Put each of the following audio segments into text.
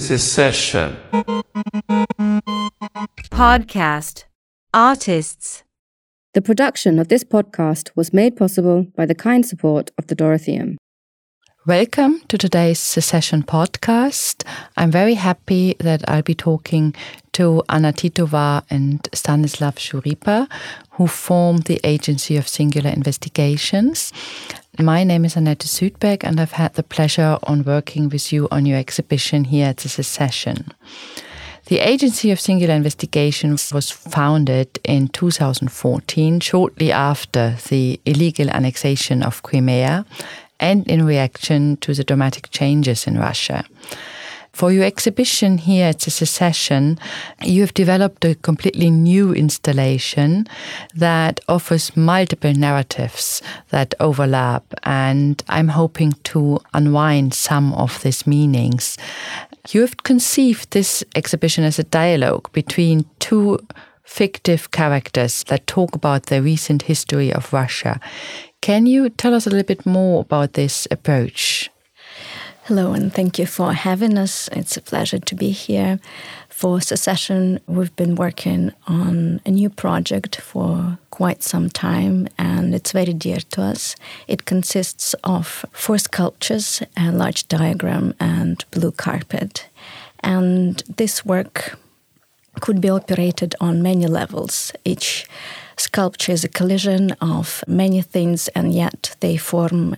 Secession. Podcast. Artists. The production of this podcast was made possible by the kind support of the Dorotheum. Welcome to today's Secession podcast. I'm very happy that I'll be talking to Anna Titova and Stanislav Shuripa, who form the Agency of Singular Investigations. My name is Annette Südbeck, and I've had the pleasure on working with you on your exhibition here at the Secession. The Agency of Singular Investigation was founded in 2014, shortly after the illegal annexation of Crimea and in reaction to the dramatic changes in Russia. For your exhibition here at the Secession, you have developed a completely new installation that offers multiple narratives that overlap, and I'm hoping to unwind some of these meanings. You have conceived this exhibition as a dialogue between two fictive characters that talk about the recent history of Russia. Can you tell us a little bit more about this approach? Hello, and thank you for having us. It's a pleasure to be here. For Secession, we've been working on a new project for quite some time, and it's very dear to us. It consists of four sculptures, a large diagram, and blue carpet. And this work could be operated on many levels. Each sculpture is a collision of many things, and yet they form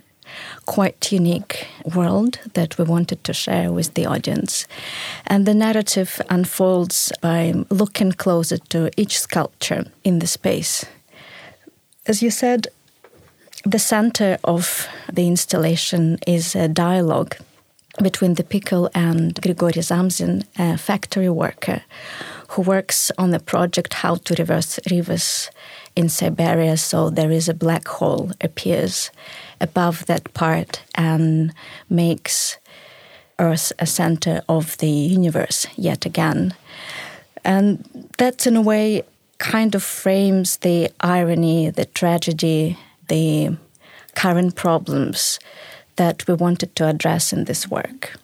quite unique world that we wanted to share with the audience. And the narrative unfolds by looking closer to each sculpture in the space. As you said, the center of the installation is a dialogue between the Pickle and Grigory Zamzin, a factory worker who works on the project How to Reverse Rivers in Siberia so there is a black hole appears above that part and makes Earth a center of the universe yet again. And that, in a way, kind of frames the irony, the tragedy, the current problems that we wanted to address in this work.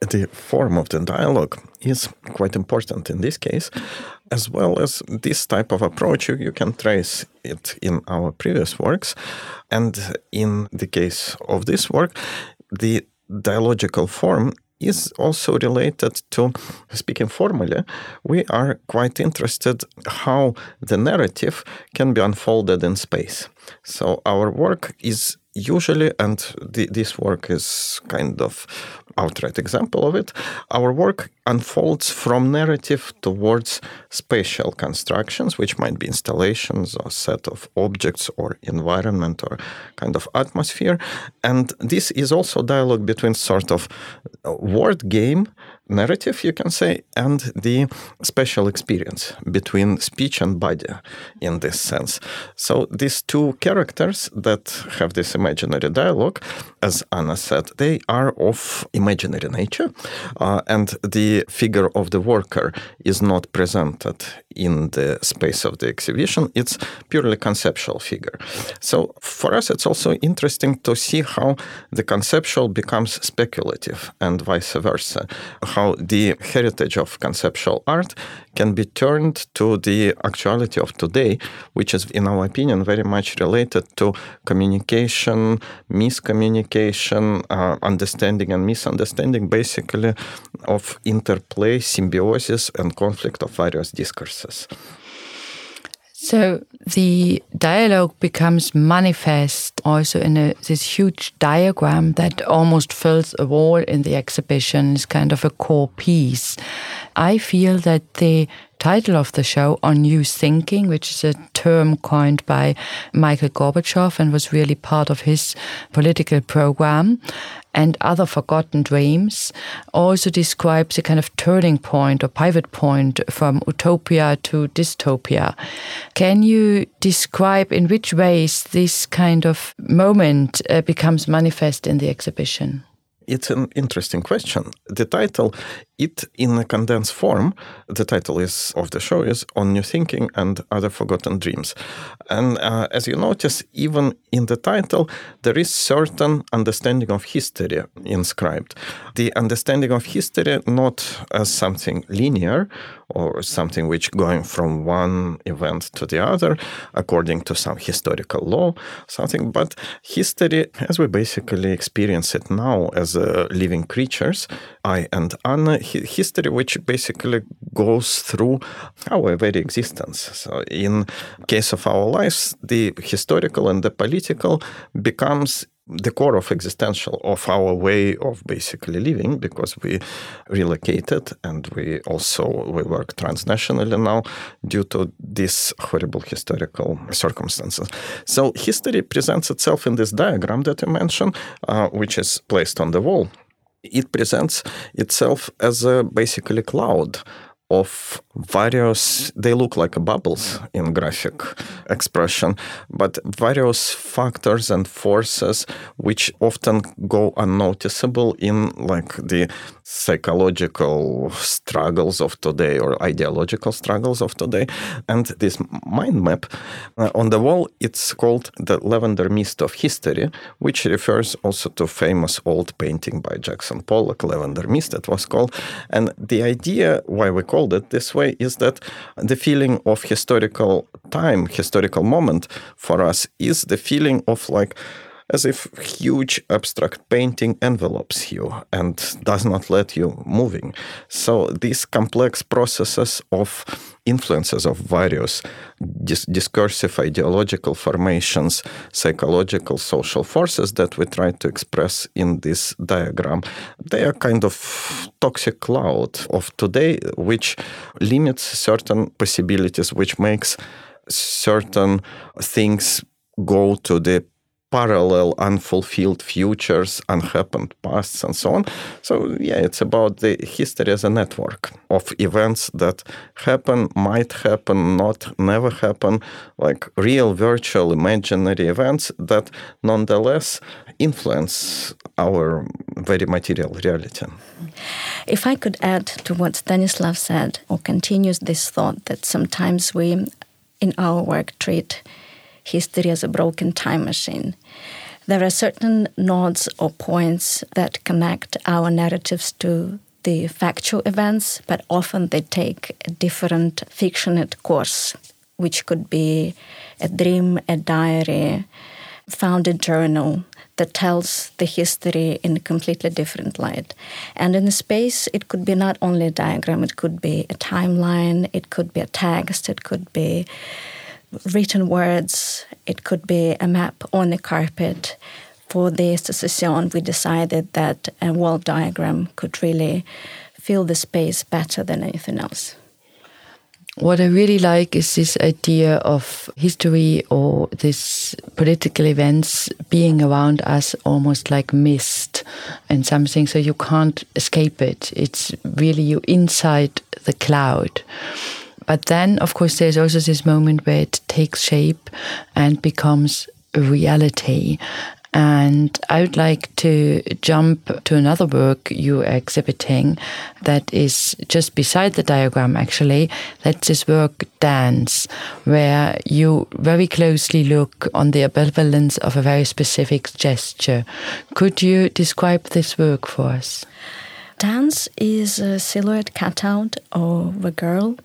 The form of the dialogue is quite important in this case, as well as this type of approach. You, you can trace it in our previous works. And in the case of this work, the dialogical form is also related to speaking formally we are quite interested how the narrative can be unfolded in space so our work is usually, and this work is kind of outright example of it, our work unfolds from narrative towards spatial constructions, which might be installations or set of objects or environment or kind of atmosphere. And this is also dialogue between sort of uh, word game narrative, you can say, and the special experience between speech and body in this sense. So these two characters that have this imaginary dialogue, as Anna said, they are of imaginary nature, uh, and the figure of the worker is not presented in the space of the exhibition. It's purely conceptual figure. So for us, it's also interesting to see how the conceptual becomes speculative and vice versa. How the heritage of conceptual art can be turned to the actuality of today, which is, in our opinion, very much related to communication, miscommunication, uh, understanding and misunderstanding, basically, of interplay, symbiosis, and conflict of various discourses. So the dialogue becomes manifest also in a, this huge diagram that almost fills a wall in the exhibition. It's kind of a core piece. I feel that the title of the show, On New Thinking, which is a term coined by Michael Gorbachev and was really part of his political program, and Other Forgotten Dreams, also describes a kind of turning point or pivot point from utopia to dystopia. Can you describe in which ways this kind of moment uh, becomes manifest in the exhibition? It's an interesting question. The title, it in a condensed form, the title is of the show is On New Thinking and Other Forgotten Dreams. And uh, as you notice, even in the title, there is certain understanding of history inscribed. The understanding of history not as something linear or something which going from one event to the other according to some historical law, something, but history as we basically experience it now as uh, living creatures, I and Anna, history which basically goes through our very existence. So in case of our lives, the historical and the political becomes the core of existential of our way of basically living because we relocated and we also we work transnationally now due to these horrible historical circumstances. So history presents itself in this diagram that you mentioned uh, which is placed on the wall. It presents itself as a basically cloud of various they look like bubbles in graphic expression but various factors and forces which often go unnoticeable in like the psychological struggles of today or ideological struggles of today. And this mind map uh, on the wall it's called the lavender mist of history which refers also to famous old painting by jackson pollock lavender mist it was called. And the idea why we called it this way is that the feeling of historical time, historical moment for us is the feeling of like as if huge abstract painting envelopes you and does not let you moving. So these complex processes of influences of various dis- discursive ideological formations, psychological social forces that we try to express in this diagram, they are kind of toxic cloud of today which limits certain possibilities, which makes certain things go to the parallel unfulfilled futures, unhappened pasts, and so on. So, yeah, it's about the history as a network of events that happen, might happen, not never happen, like real, virtual, imaginary events that nonetheless influence our very material reality. If I could add to what Stanislav said, or continues this thought that sometimes we, in our work, treat history as a broken time machine. There are certain nodes or points that connect our narratives to the factual events, but often they take a different fictioned course, which could be a dream, a diary, found a journal that tells the history in a completely different light. And in the space, it could be not only a diagram, it could be a timeline, it could be a text, it could be written words, it could be a map on the carpet. For this secession, we decided that a wall diagram could really fill the space better than anything else. What I really like is this idea of history or this political events being around us almost like mist and something, so you can't escape it. It's really you inside the cloud. But then, of course, there's also this moment where it takes shape and becomes a reality. And I would like to jump to another work you are exhibiting that is just beside the diagram, actually. That's this work, Dance, where you very closely look on the ambivalence of a very specific gesture. Could you describe this work for us? Dance is a silhouette cutout of a girl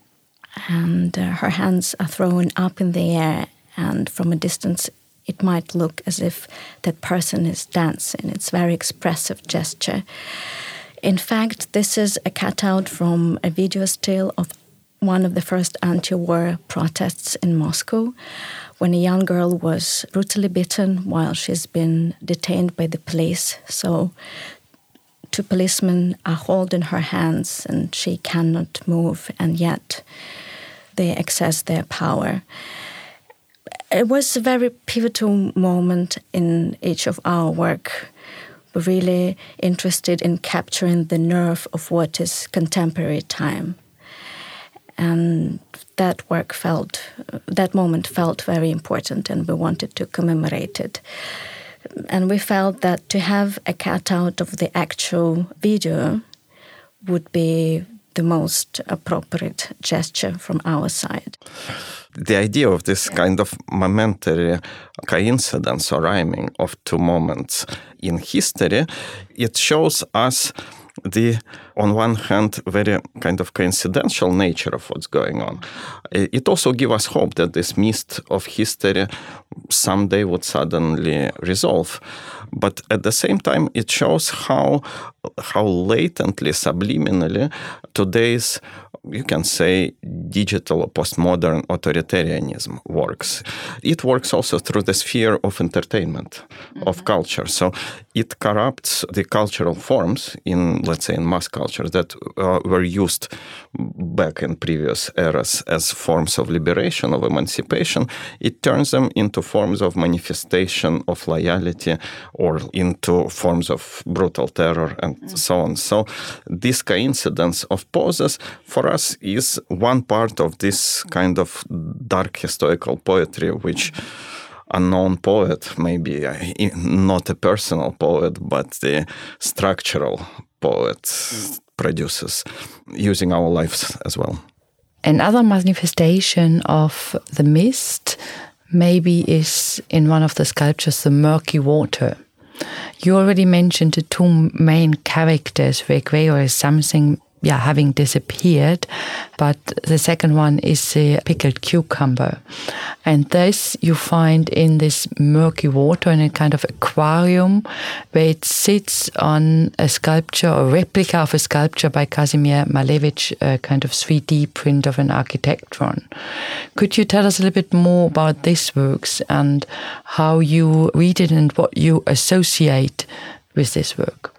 and uh, her hands are thrown up in the air, and from a distance, it might look as if that person is dancing. It's very expressive gesture. In fact, this is a cutout from a video still of one of the first anti-war protests in Moscow, when a young girl was brutally beaten while she's been detained by the police. So two policemen are holding her hands and she cannot move, and yet they access their power. It was a very pivotal moment in each of our work. We're really interested in capturing the nerve of what is contemporary time. And that work felt, that moment felt very important, and we wanted to commemorate it. And we felt that to have a cutout of the actual video would be the most appropriate gesture from our side. The idea of this kind of momentary coincidence or rhyming of two moments in history, it shows us the on one hand very kind of coincidental nature of what's going on it also gives us hope that this mist of history someday would suddenly resolve but at the same time it shows how how latently subliminally today's you can say digital or postmodern authoritarianism works. It works also through the sphere of entertainment, mm-hmm. of culture. So it corrupts the cultural forms in, let's say, in mass culture that uh, were used back in previous eras as forms of liberation, of emancipation. It turns them into forms of manifestation of loyalty or into forms of brutal terror and mm-hmm. so on. So this coincidence of poses for us is one part of this kind of dark historical poetry, which unknown poet, maybe uh, not a personal poet, but the structural poet produces using our lives as well. Another manifestation of the mist maybe is in one of the sculptures, the murky water. You already mentioned the two main characters, Requeo is something yeah, having disappeared. But the second one is the pickled cucumber. And this you find in this murky water in a kind of aquarium where it sits on a sculpture or replica of a sculpture by Kazimir Malevich, a kind of 3D print of an architecton. Could you tell us a little bit more about this works and how you read it and what you associate with this work?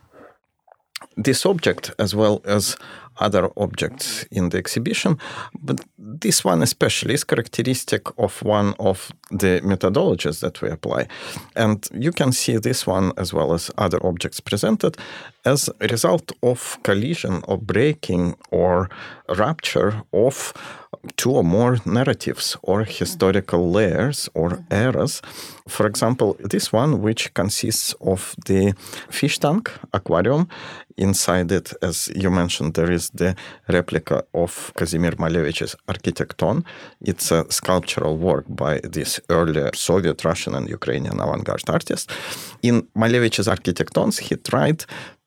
This object as well as other objects in the exhibition, but this one especially is characteristic of one of the methodologies that we apply. And you can see this one as well as other objects presented as a result of collision or breaking or rupture of two or more narratives or historical layers or eras. For example, this one, which consists of the fish tank aquarium. Inside it, as you mentioned, there is the replica of Kazimir Malevich's Architecton. It's a sculptural work by this early Soviet, Russian, and Ukrainian avant garde artist. In Malevich's Architectons, he tried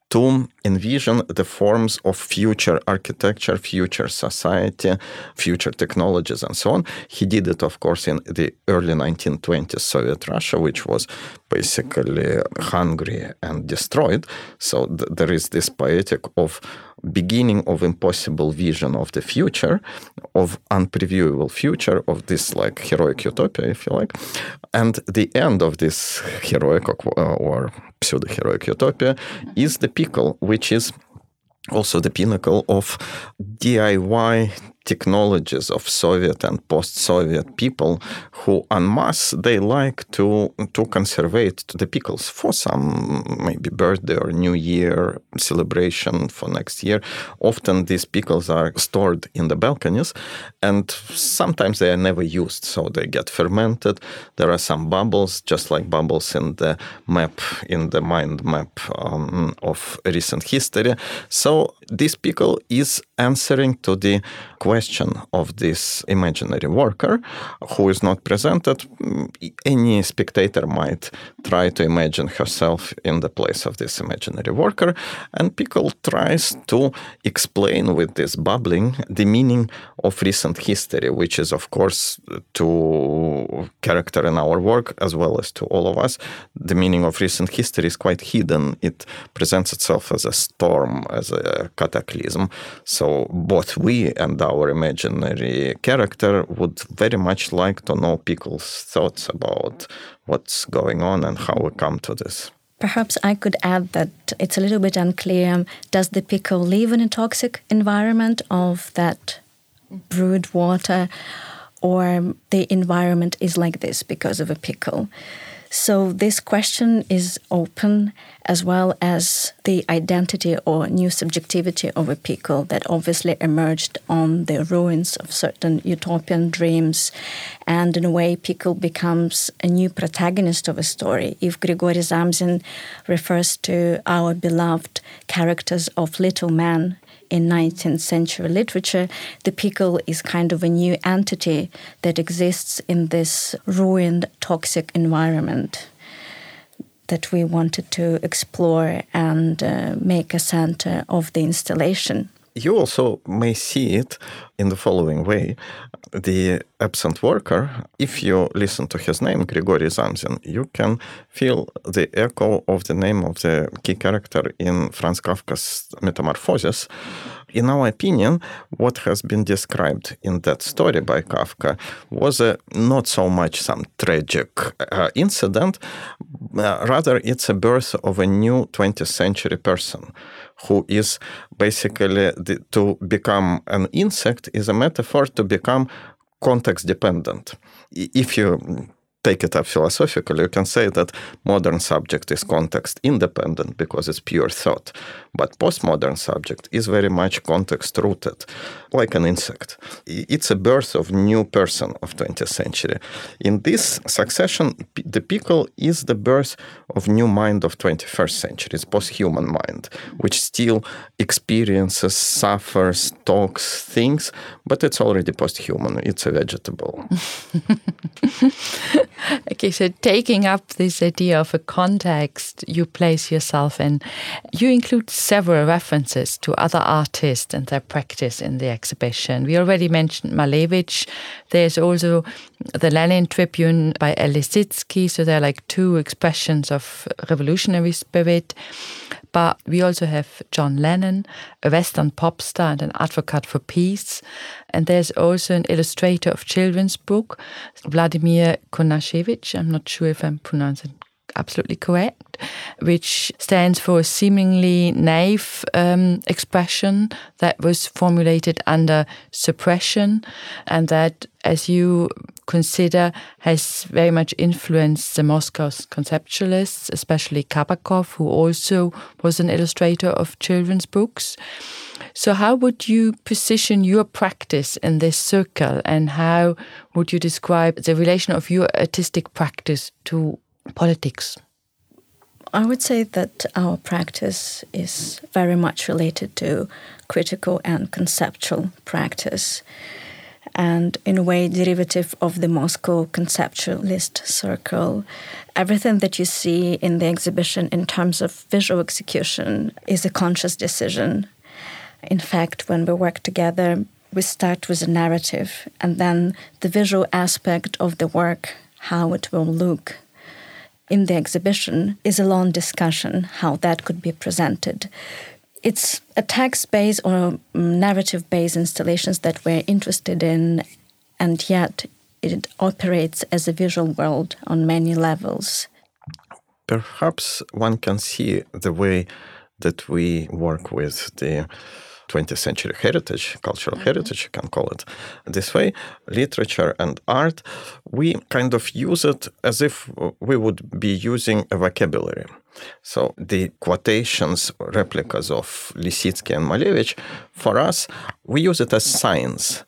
to envision the forms of future architecture, future society, future technologies, and so on. He did it, of course, in the early 1920s Soviet Russia, which was basically hungry and destroyed. So th- there is this poetic of beginning of impossible vision of the future, of unpreviewable future, of this like heroic utopia, if you like, and the end of this heroic or pseudo heroic utopia is the pickle, which is also the pinnacle of DIY technologies of Soviet and post-Soviet people who, en masse, they like to to conservate the pickles for some maybe birthday or New Year celebration for next year. Often these pickles are stored in the balconies, and sometimes they are never used, so they get fermented. There are some bubbles, just like bubbles in the map in the mind map um, of recent history. So this pickle is answering to the question of this imaginary worker who is not presented. Mm, any spectator might try to imagine herself in the place of this imaginary worker, and Pickle tries to explain with this bubbling the meaning of recent history, which is, of course, to character in our work as well as to all of us. The meaning of recent history is quite hidden. It presents itself as a storm, as a cataclysm. So both we and our imaginary character would very much like to know Pickle's thoughts about what's going on and how we come to this. Perhaps I could add that it's a little bit unclear. Does the pickle live in a toxic environment of that brewed water, or the environment is like this because of a pickle? So this question is open as well as the identity or new subjectivity of a people that obviously emerged on the ruins of certain utopian dreams. And in a way, Pickle becomes a new protagonist of a story. If Grigory Zamzin refers to our beloved characters of Little Man in 19th century literature, the pickle is kind of a new entity that exists in this ruined, toxic environment that we wanted to explore and uh, make a center of the installation. You also may see it in the following way. The absent worker, if you listen to his name, Grigory Zamzin, you can feel the echo of the name of the key character in Franz Kafka's Metamorphosis. In our opinion, what has been described in that story by Kafka was a, not so much some tragic uh, incident, uh, rather, it's a birth of a new 20th century person who is basically the, to become an insect is a metaphor to become context dependent. If you take it up philosophically, you can say that modern subject is context independent because it's pure thought. But postmodern subject is very much context rooted, like an insect. It's a birth of new person of 20th century. In this succession, the pickle is the birth of new mind of 21st century. It's post-human mind, which still experiences, suffers, talks, thinks, but it's already post-human. It's a vegetable. okay, so taking up this idea of a context you place yourself in, you include several references to other artists and their practice in the exhibition. We already mentioned Malevich. There's also the Lenin Tribune by El Lissitzky. So there are like two expressions of revolutionary spirit. But we also have John Lennon, a Western pop star and an advocate for peace. And there's also an illustrator of children's book, Vladimir Konashevich. I'm not sure if I'm pronouncing absolutely correct, which stands for a seemingly naive um, expression that was formulated under suppression and that, as you consider, has very much influenced the Moscow conceptualists, especially Kabakov, who also was an illustrator of children's books. So, how would you position your practice in this circle, and how would you describe the relation of your artistic practice to politics? I would say that our practice is very much related to critical and conceptual practice, and in a way, derivative of the Moscow conceptualist circle. Everything that you see in the exhibition in terms of visual execution is a conscious decision. In fact, when we work together, we start with a narrative, and then the visual aspect of the work, how it will look in the exhibition is a long discussion how that could be presented. It's a text based or mm, narrative based installations that we're interested in, and yet it operates as a visual world on many levels. Perhaps one can see the way that we work with the 20th century heritage, cultural mm-hmm. heritage, you can call it this way, literature and art, we kind of use it as if we would be using a vocabulary. So the quotations, replicas of Lissitzky and Malevich, for us, we use it as signs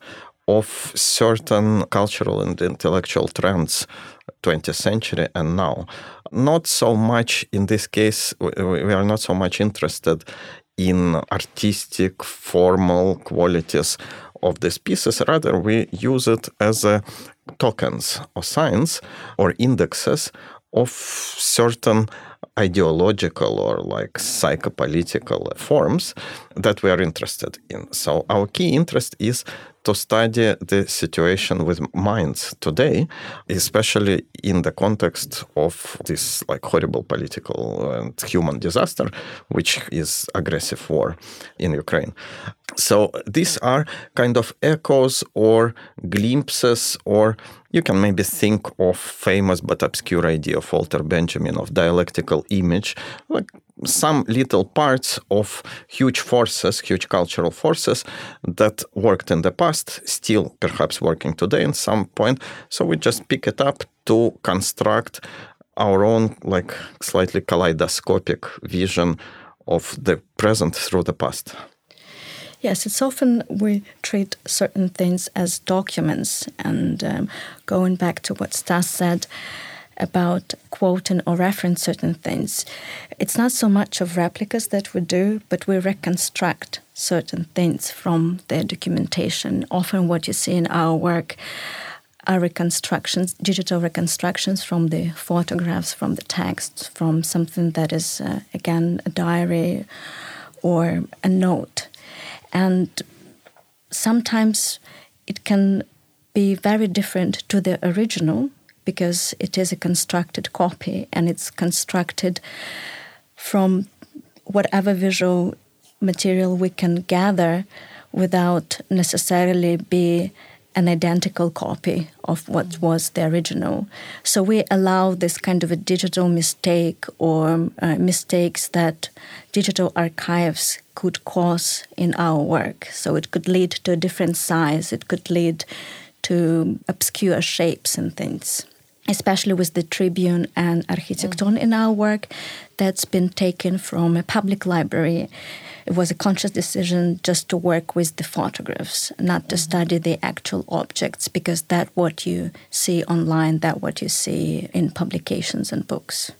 of certain cultural and intellectual trends 20th century and now not so much in this case we are not so much interested in artistic, formal qualities of these pieces. Rather, we use it as tokens or signs or indexes of certain ideological or like psychopolitical forms that we are interested in. So our key interest is to study the situation with minds today, especially in the context of this like horrible political and human disaster, which is aggressive war in Ukraine. So these are kind of echoes or glimpses, or you can maybe think of famous but obscure idea of Walter Benjamin of dialectical image, like some little parts of huge forces, huge cultural forces that worked in the past, still perhaps working today in some point. So we just pick it up to construct our own like slightly kaleidoscopic vision of the present through the past. Yes, it's often we treat certain things as documents. And um, going back to what Stas said about quoting or reference certain things, it's not so much of replicas that we do, but we reconstruct certain things from the documentation. Often, what you see in our work are reconstructions, digital reconstructions from the photographs, from the texts, from something that is, uh, again, a diary or a note. And sometimes it can be very different to the original because it is a constructed copy and it's constructed from whatever visual material we can gather without necessarily be an identical copy of what was the original. So we allow this kind of a digital mistake or uh, mistakes that digital archives could cause in our work. So it could lead to a different size, it could lead to obscure shapes and things. Especially with the Tribune and Architekton in our work, that's been taken from a public library it was a conscious decision just to work with the photographs, not to mm-hmm. study the actual objects, because that what you see online, that what you see in publications and books.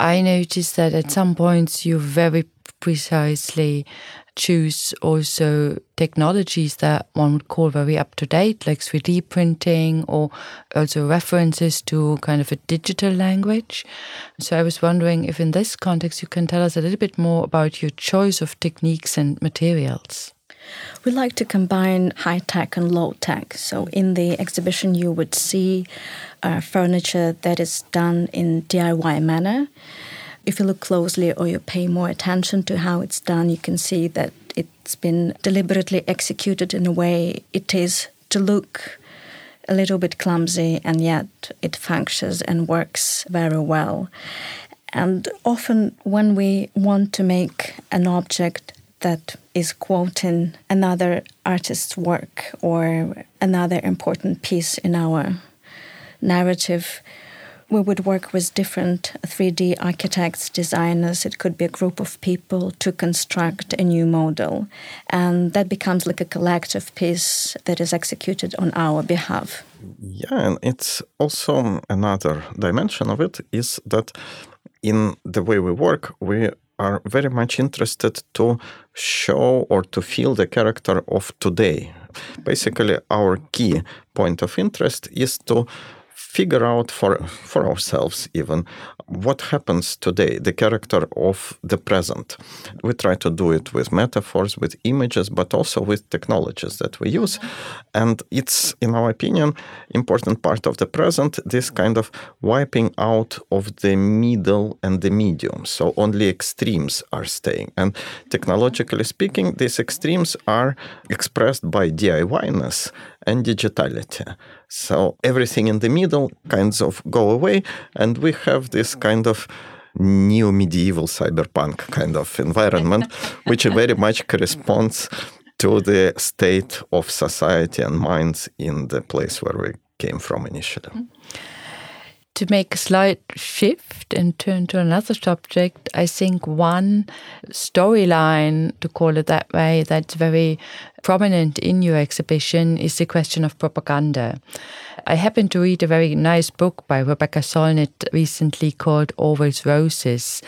I noticed that at some points you very precisely choose also technologies that one would call very up to date, like 3D printing, or also references to kind of a digital language. So I was wondering if, in this context, you can tell us a little bit more about your choice of techniques and materials. We like to combine high tech and low tech. So in the exhibition, you would see uh, furniture that is done in DIY manner if you look closely or you pay more attention to how it's done, you can see that it's been deliberately executed in a way it is to look a little bit clumsy and yet it functions and works very well. And often, when we want to make an object that is quoting another artist's work or another important piece in our narrative, we would work with different 3D architects, designers. It could be a group of people to construct a new model. And that becomes like a collective piece that is executed on our behalf. Yeah, and it's also another dimension of it is that in the way we work, we are very much interested to show or to feel the character of today. Basically, our key point of interest is to figure out for for ourselves even what happens today the character of the present. We try to do it with metaphors with images but also with technologies that we use. And it's in our opinion important part of the present this kind of wiping out of the middle and the medium. So only extremes are staying. And technologically speaking these extremes are expressed by diyness and digitality so everything in the middle kinds of go away, and we have this kind of neo medieval cyberpunk kind of environment, which very much corresponds to the state of society and minds in the place where we came from initially. Mm-hmm. To make a slight shift and turn to another subject, I think one storyline, to call it that way, that's very prominent in your exhibition is the question of propaganda. I happened to read a very nice book by Rebecca Solnit recently called Orwell's Roses.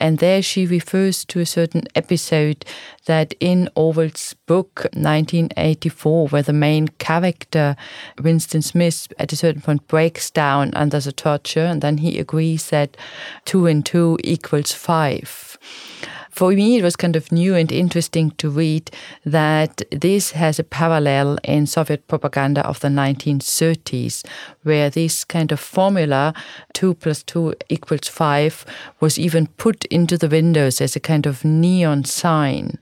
And there she refers to a certain episode that in Orwell's book, 1984, where the main character, Winston Smith, at a certain point breaks down under the torture and then he agrees that two and two equals five for me, it was kind of new and interesting to read that this has a parallel in Soviet propaganda of the 1930s, where this kind of formula, 2 plus 2 equals 5, was even put into the windows as a kind of neon sign.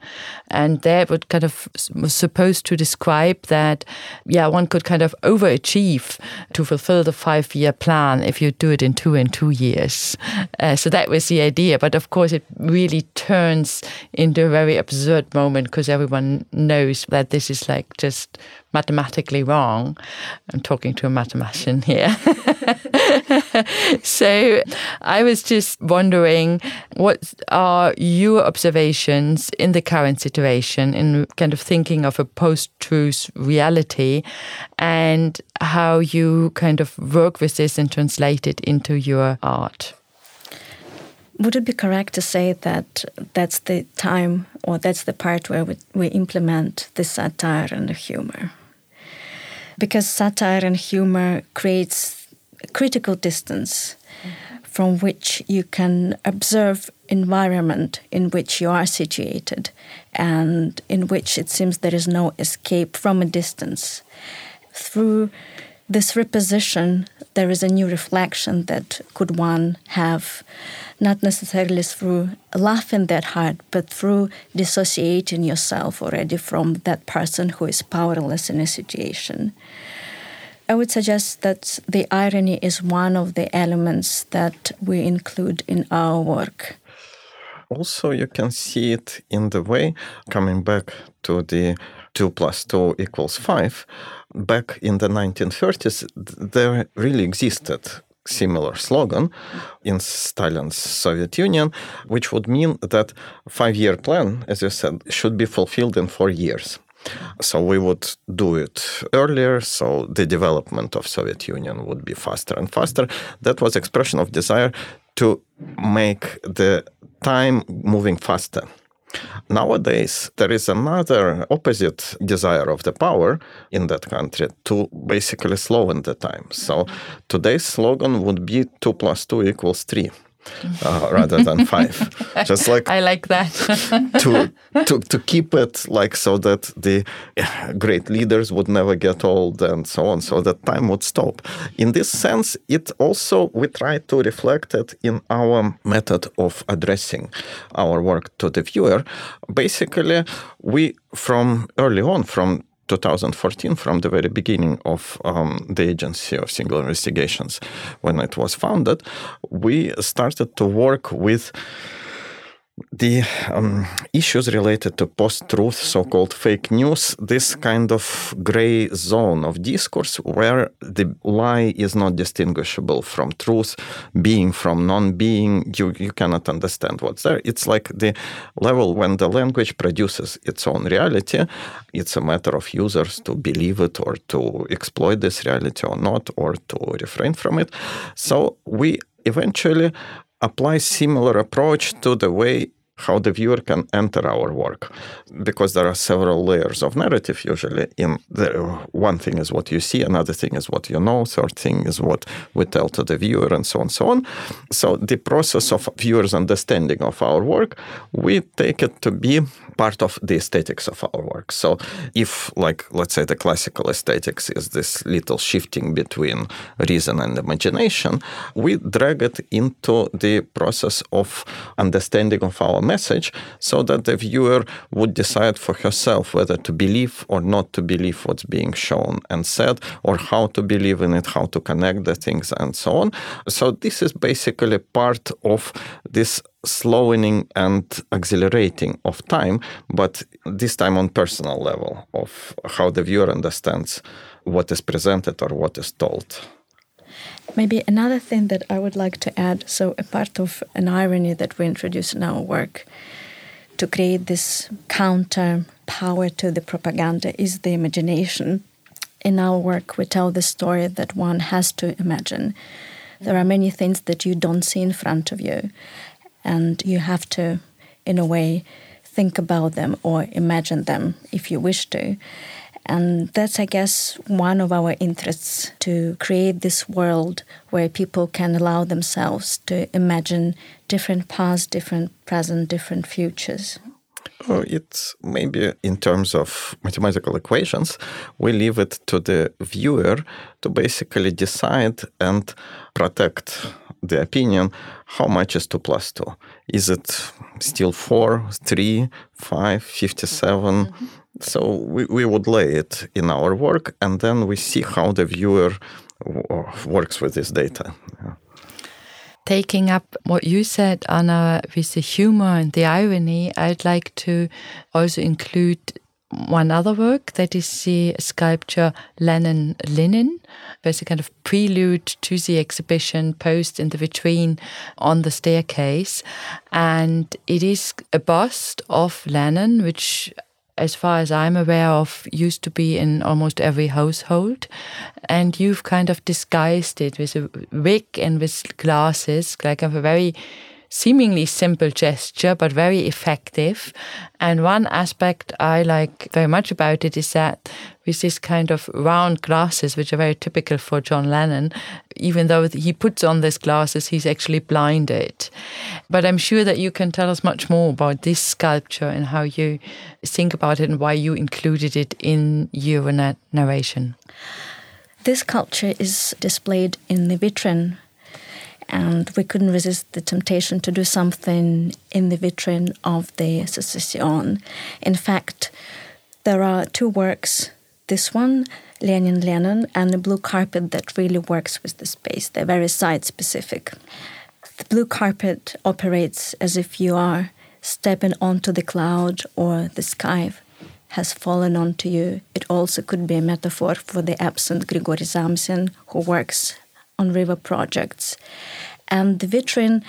And that would kind of was supposed to describe that, yeah, one could kind of overachieve to fulfill the five year plan if you do it in two and two years. Uh, so that was the idea. But of course, it really turns into a very absurd moment because everyone knows that this is like just mathematically wrong. I'm talking to a mathematician here. so I was just wondering what are your observations in the current situation in kind of thinking of a post-truth reality and how you kind of work with this and translate it into your art? Would it be correct to say that that's the time or that's the part where we, we implement the satire and the humor? Because satire and humor creates critical distance from which you can observe environment in which you are situated and in which it seems there is no escape from a distance. Through this reposition, there is a new reflection that could one have, not necessarily through laughing that hard, but through dissociating yourself already from that person who is powerless in a situation. I would suggest that the irony is one of the elements that we include in our work. Also, you can see it in the way, coming back to the 2 plus 2 equals 5, back in the 1930s, there really existed similar slogan in Stalin's Soviet Union, which would mean that five-year plan, as you said, should be fulfilled in four years. So we would do it earlier, so the development of Soviet Union would be faster and faster. That was expression of desire to make the time moving faster. Nowadays, there is another opposite desire of the power in that country to basically slow in the time. So mm-hmm. today's slogan would be 2 plus 2 equals 3 uh, rather than five. Just like I like that to, to to keep it like so that the great leaders would never get old and so on, so that time would stop. In this sense, it also we try to reflect it in our method of addressing our work to the viewer. Basically, we from early on from 2014, from the very beginning of um, the Agency of Single Investigations, when it was founded, we started to work with the um, issues related to post-truth, so-called fake news, this kind of gray zone of discourse where the lie is not distinguishable from truth, being from non-being, you, you cannot understand what's there. It's like the level when the language produces its own reality. It's a matter of users to believe it or to exploit this reality or not, or to refrain from it. So we eventually apply similar approach to the way how the viewer can enter our work because there are several layers of narrative usually in the one thing is what you see another thing is what you know third thing is what we tell to the viewer and so on and so on. So the process of viewers understanding of our work we take it to be part of the aesthetics of our work. So if like let's say the classical aesthetics is this little shifting between reason and imagination we drag it into the process of understanding of our message so that the viewer would decide for herself whether to believe or not to believe what's being shown and said, or how to believe in it, how to connect the things, and so on. So, this is basically part of this slowing and accelerating of time, but this time on personal level of how the viewer understands what is presented or what is told. Maybe another thing that I would like to add so, a part of an irony that we introduce in our work to create this counter power to the propaganda is the imagination. In our work, we tell the story that one has to imagine. There are many things that you don't see in front of you, and you have to, in a way, think about them or imagine them if you wish to. And that's, I guess, one of our interests to create this world where people can allow themselves to imagine different past, different present, different futures. Oh, it's maybe in terms of mathematical equations, we leave it to the viewer to basically decide and protect the opinion how much is 2 plus 2 is it still 4 3 5 57 mm-hmm. So we, we would lay it in our work, and then we see how the viewer uh, works with this data. Yeah. Taking up what you said, Anna, with the humor and the irony, I'd like to also include one other work that is the sculpture Lenin Linen. There's a kind of prelude to the exhibition posed in the vitrine on the staircase. And it is a bust of Lenin, which as far as I'm aware of, used to be in almost every household. And you've kind of disguised it with a wig and with glasses, like a very seemingly simple gesture, but very effective. And one aspect I like very much about it is that with this kind of round glasses, which are very typical for John Lennon, even though he puts on these glasses, he's actually blinded. But I'm sure that you can tell us much more about this sculpture and how you think about it and why you included it in your narration. This sculpture is displayed in the vitrine and we couldn't resist the temptation to do something in the vitrine of the Secession. In fact, there are two works this one, Lenin Lennon, and the blue carpet that really works with the space. They're very site specific. The blue carpet operates as if you are stepping onto the cloud or the sky has fallen onto you. It also could be a metaphor for the absent Grigoriy Zamzin, who works on river projects. And the vitrine,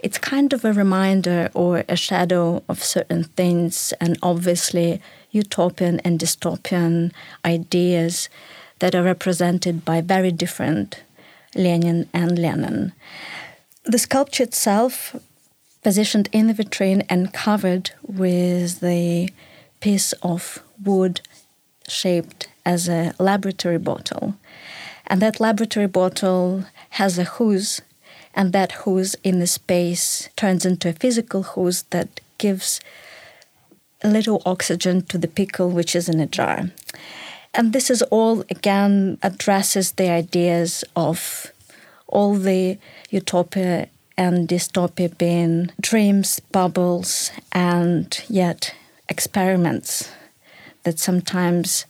it's kind of a reminder or a shadow of certain things, and obviously utopian and dystopian ideas that are represented by very different Lenin and Lennon. The sculpture itself, positioned in the vitrine and covered with the piece of wood shaped as a laboratory bottle. And that laboratory bottle has a hose, and that hose in the space turns into a physical hose that gives a little oxygen to the pickle which is in a jar. And this is all again addresses the ideas of all the utopia and dystopia being dreams, bubbles, and yet experiments that sometimes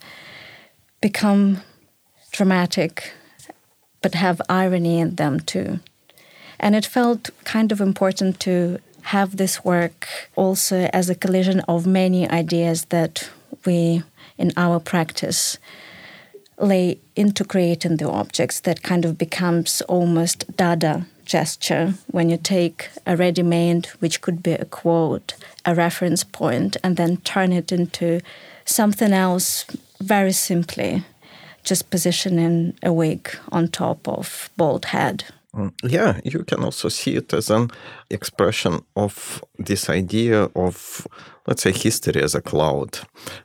become dramatic but have irony in them too. And it felt kind of important to have this work also as a collision of many ideas that we, in our practice, lay into creating the objects that kind of becomes almost dada gesture when you take a ready made, which could be a quote, a reference point, and then turn it into something else very simply, just positioning a wig on top of bald head. Mm, yeah, you can also see it as an expression of this idea of, let's say, history as a cloud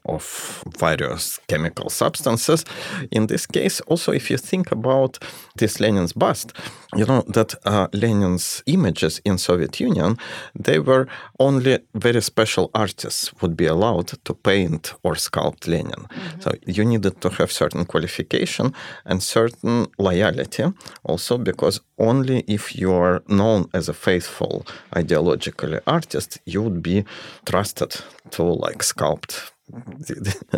of various chemical substances. In this case, also, if you think about this Lenin's bust, you know that uh, Lenin's images in Soviet Union, they were only very special artists would be allowed to paint or sculpt Lenin. Mm-hmm. So you needed to have certain qualification and certain loyalty also because only if you are known as a faithful ideologically artist, you would be trusted to like sculpt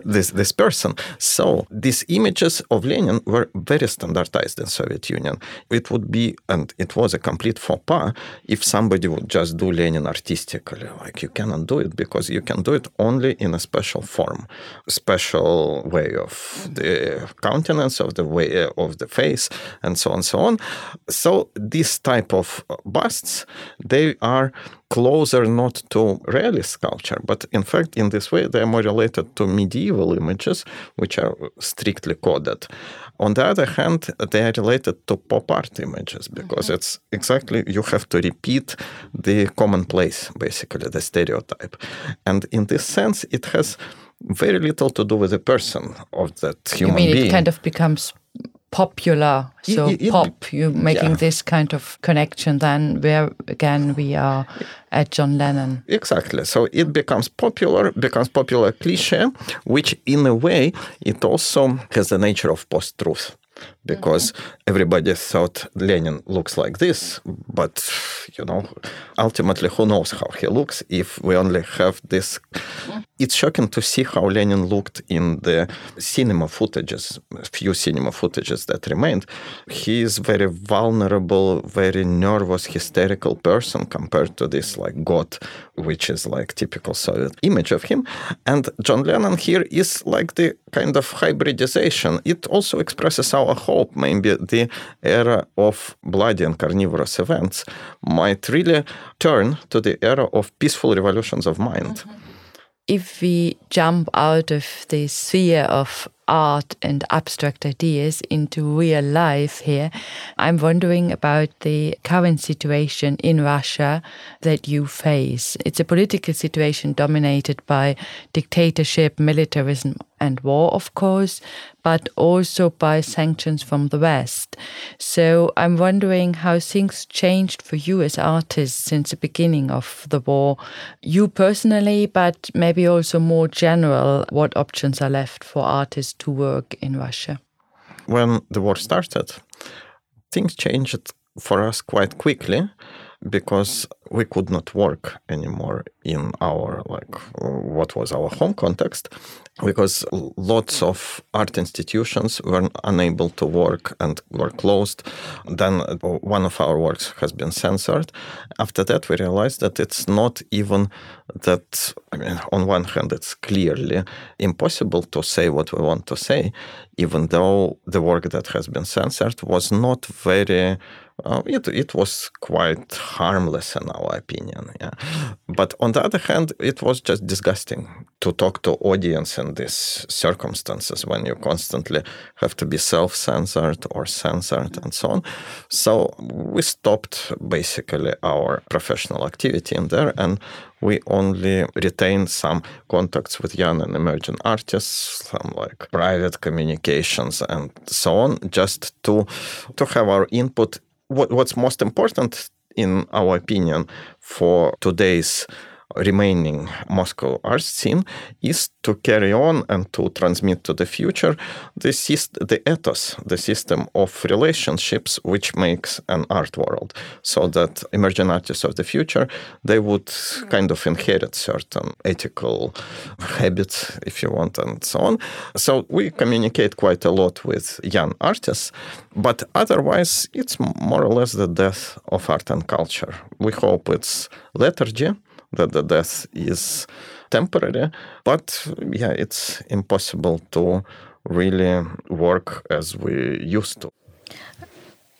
this this person. So these images of Lenin were very standardized in Soviet Union. It would be, and it was a complete faux pas if somebody would just do Lenin artistically. Like you cannot do it because you can do it only in a special form, special way of the countenance, of the way of the face, and so on, and so on. So this type of busts, they are closer not to realist sculpture, but in fact, in this way, they are more related to medieval images, which are strictly coded. On the other hand, they are related to pop art images because mm-hmm. it's exactly you have to repeat the commonplace, basically the stereotype, and in this sense, it has very little to do with the person of that human you mean being. It kind of becomes popular. So pop, you're making yeah. this kind of connection. Then where again we are at John Lennon. Exactly. So it becomes popular, becomes popular cliche, which in a way it also has the nature of post-truth because everybody thought Lenin looks like this, but you know, ultimately, who knows how he looks if we only have this. It's shocking to see how Lenin looked in the cinema footages, few cinema footages that remained. He is very vulnerable, very nervous, hysterical person compared to this like god, which is like typical Soviet image of him. And John Lennon here is like the kind of hybridization. It also expresses our hope. Maybe the era of bloody and carnivorous events might really turn to the era of peaceful revolutions of mind. Mm-hmm. If we jump out of the sphere of art and abstract ideas into real life here, I'm wondering about the current situation in Russia that you face. It's a political situation dominated by dictatorship, militarism, and war, of course, but also by sanctions from the West. So I'm wondering how things changed for you as artists since the beginning of the war. You personally, but maybe also more general, what options are left for artists to work in Russia? When the war started, things changed for us quite quickly because we could not work anymore in our like what was our home context because lots of art institutions were unable to work and were closed. Then one of our works has been censored. After that we realized that it's not even that i mean on one hand it's clearly impossible to say what we want to say even though the work that has been censored was not very uh, it, it was quite harmless in our opinion yeah. But on the other hand it was just disgusting to talk to audience in these circumstances when you constantly have to be self-censored or censored and so on. So we stopped basically our professional activity in there and we only retain some contacts with young and emerging artists, some like private communications and so on, just to to have our input what, what's most important, in our opinion, for today's remaining Moscow art scene is to carry on and to transmit to the future the, the ethos, the system of relationships which makes an art world, so that emerging artists of the future they would kind of inherit certain ethical habits, if you want, and so on. So we communicate quite a lot with young artists, but otherwise it's more or less the death of art and culture. We hope it's lethargy that the death is temporary, but yeah, it's impossible to really work as we used to.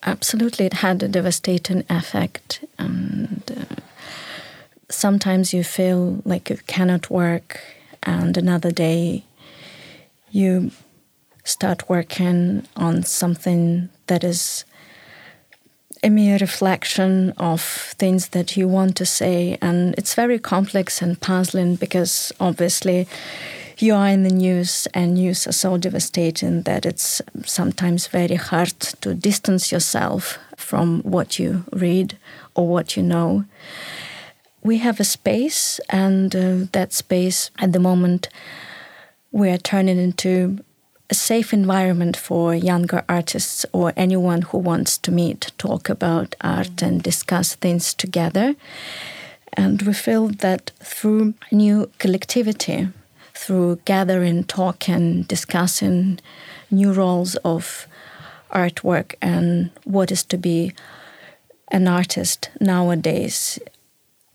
Absolutely, it had a devastating effect, and uh, sometimes you feel like you cannot work, and another day you start working on something that is a mere reflection of things that you want to say. And it's very complex and puzzling because obviously you are in the news and news are so devastating that it's sometimes very hard to distance yourself from what you read or what you know. We have a space, and uh, that space at the moment we are turning into a safe environment for younger artists or anyone who wants to meet, talk about art, and discuss things together. And we feel that through new collectivity, through gathering, talking, discussing new roles of artwork and what is to be an artist nowadays,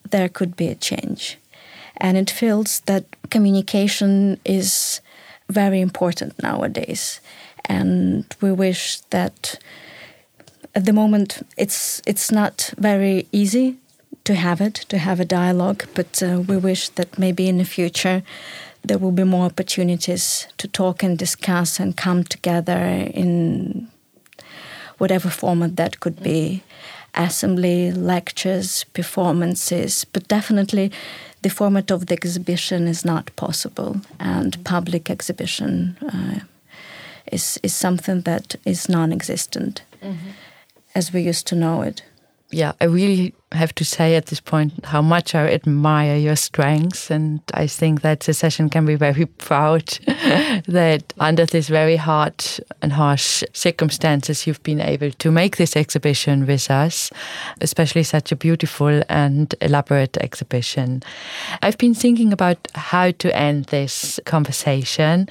there could be a change. And it feels that communication is very important nowadays. And we wish that at the moment it's it's not very easy to have it, to have a dialogue, but uh, we wish that maybe in the future there will be more opportunities to talk and discuss and come together in whatever format that could be assembly, lectures, performances, but definitely the format of the exhibition is not possible, and public exhibition uh, is is something that is non-existent mm -hmm. as we used to know it. Yeah, I really have to say at this point how much I admire your strengths, and I think that the Secession can be very proud that under these very hard and harsh circumstances you've been able to make this exhibition with us, especially such a beautiful and elaborate exhibition. I've been thinking about how to end this conversation,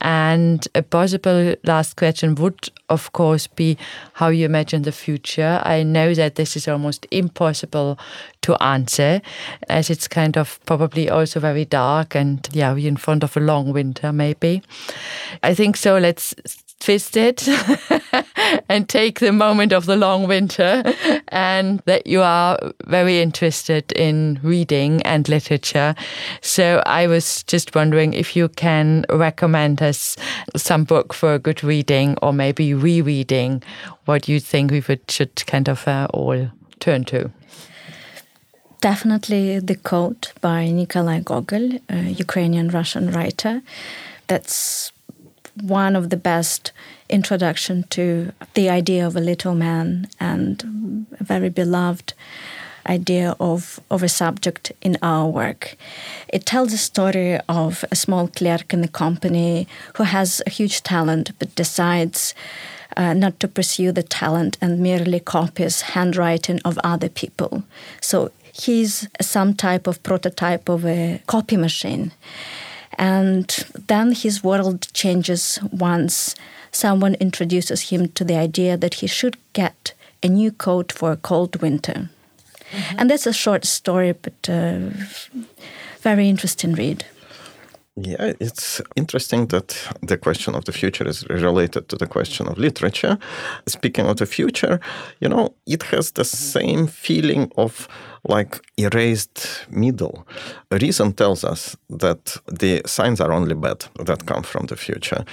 and a possible last question would, of course, be how you imagine the future. I know that this is almost impossible to answer, as it's kind of probably also very dark and yeah, we're in front of a long winter, maybe. I think so. Let's twist it and take the moment of the long winter and that you are very interested in reading and literature. So I was just wondering if you can recommend us some book for a good reading or maybe rereading what you think we would, should kind of uh, all turn to. Definitely The Coat by Nikolai Gogol, a Ukrainian Russian writer. That's one of the best introduction to the idea of a little man and a very beloved idea of, of a subject in our work. It tells a story of a small clerk in the company who has a huge talent but decides uh, not to pursue the talent and merely copies handwriting of other people. So he's some type of prototype of a copy machine. And then his world changes once someone introduces him to the idea that he should get a new coat for a cold winter. Mm-hmm. And that's a short story, but uh, very interesting read. Yeah, it's interesting that the question of the future is related to the question of literature. Speaking of the future, you know, it has the mm-hmm. same feeling of like erased middle. Reason tells us that the signs are only bad that come from the future.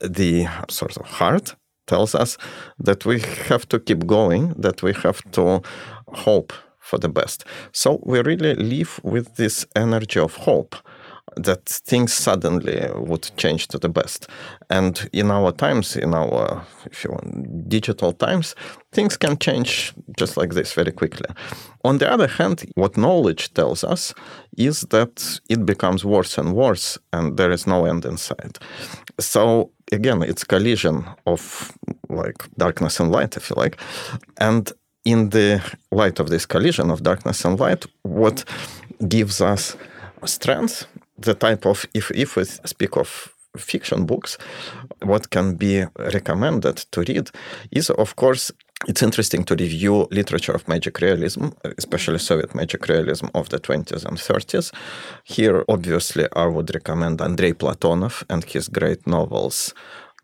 The sort of heart tells us that we have to keep going, that we have to hope for the best. So we really live with this energy of hope that things suddenly would change to the best. And in our times, in our, if you want, digital times, things can change just like this very quickly. On the other hand, what knowledge tells us is that it becomes worse and worse, and there is no end in sight. So again, it's collision of like darkness and light, if you like. And in the light of this collision of darkness and light, what gives us strength the type of if if we speak of fiction books, what can be recommended to read is of course it's interesting to review literature of magic realism, especially Soviet magic realism of the 20s and 30s. Here, obviously, I would recommend Andrei Platonov and his great novels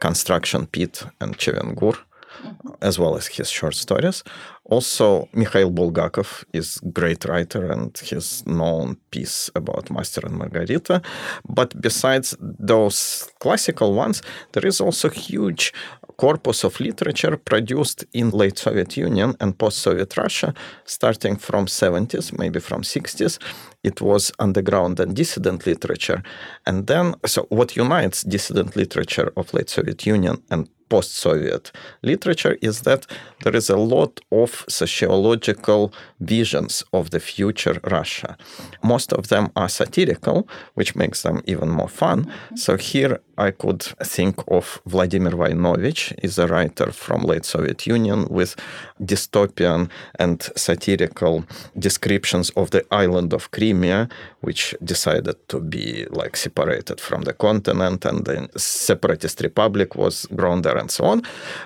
Construction Pit and Chevengur Mm-hmm. as well as his short stories. Also, Mikhail Bulgakov is great writer and his known piece about Master and Margarita. But besides those classical ones, there is also huge corpus of literature produced in late Soviet Union and post-Soviet Russia, starting from 70s, maybe from 60s. It was underground and dissident literature. And then, so what unites dissident literature of late Soviet Union and post Soviet literature is that there is a lot of sociological visions of the future Russia. Most of them are satirical, which makes them even more fun. So here I could think of Vladimir Voinovich, is a writer from late Soviet Union with dystopian and satirical descriptions of the island of Crimea, which decided to be like separated from the continent, and the separatist republic was grown there and so on.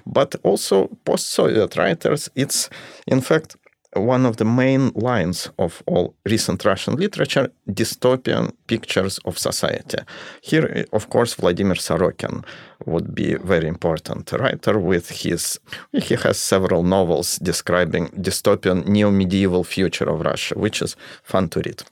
But also post-Soviet writers, it's in fact one of the main lines of all recent Russian literature, dystopian pictures of society. Here, of course, Vladimir Sorokin would be very important writer with his, he has several novels describing dystopian neo-medieval future of Russia, which is fun to read.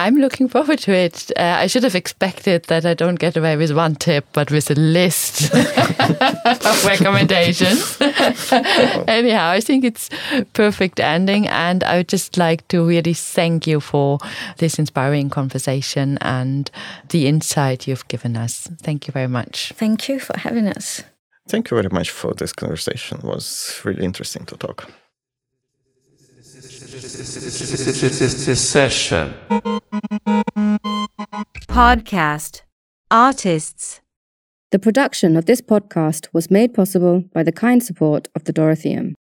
I'm looking forward to it. Uh, I should have expected that I don't get away with one tip, but with a list of recommendations. Anyhow, I think it's perfect ending, and I would just like to really thank you for this inspiring conversation and the insight you've given us. Thank you very much. Thank you for having us. Thank you very much for this conversation. It was really interesting to talk. Secession. Podcast. Artists. The production of this podcast was made possible by the kind support of the Dorotheum.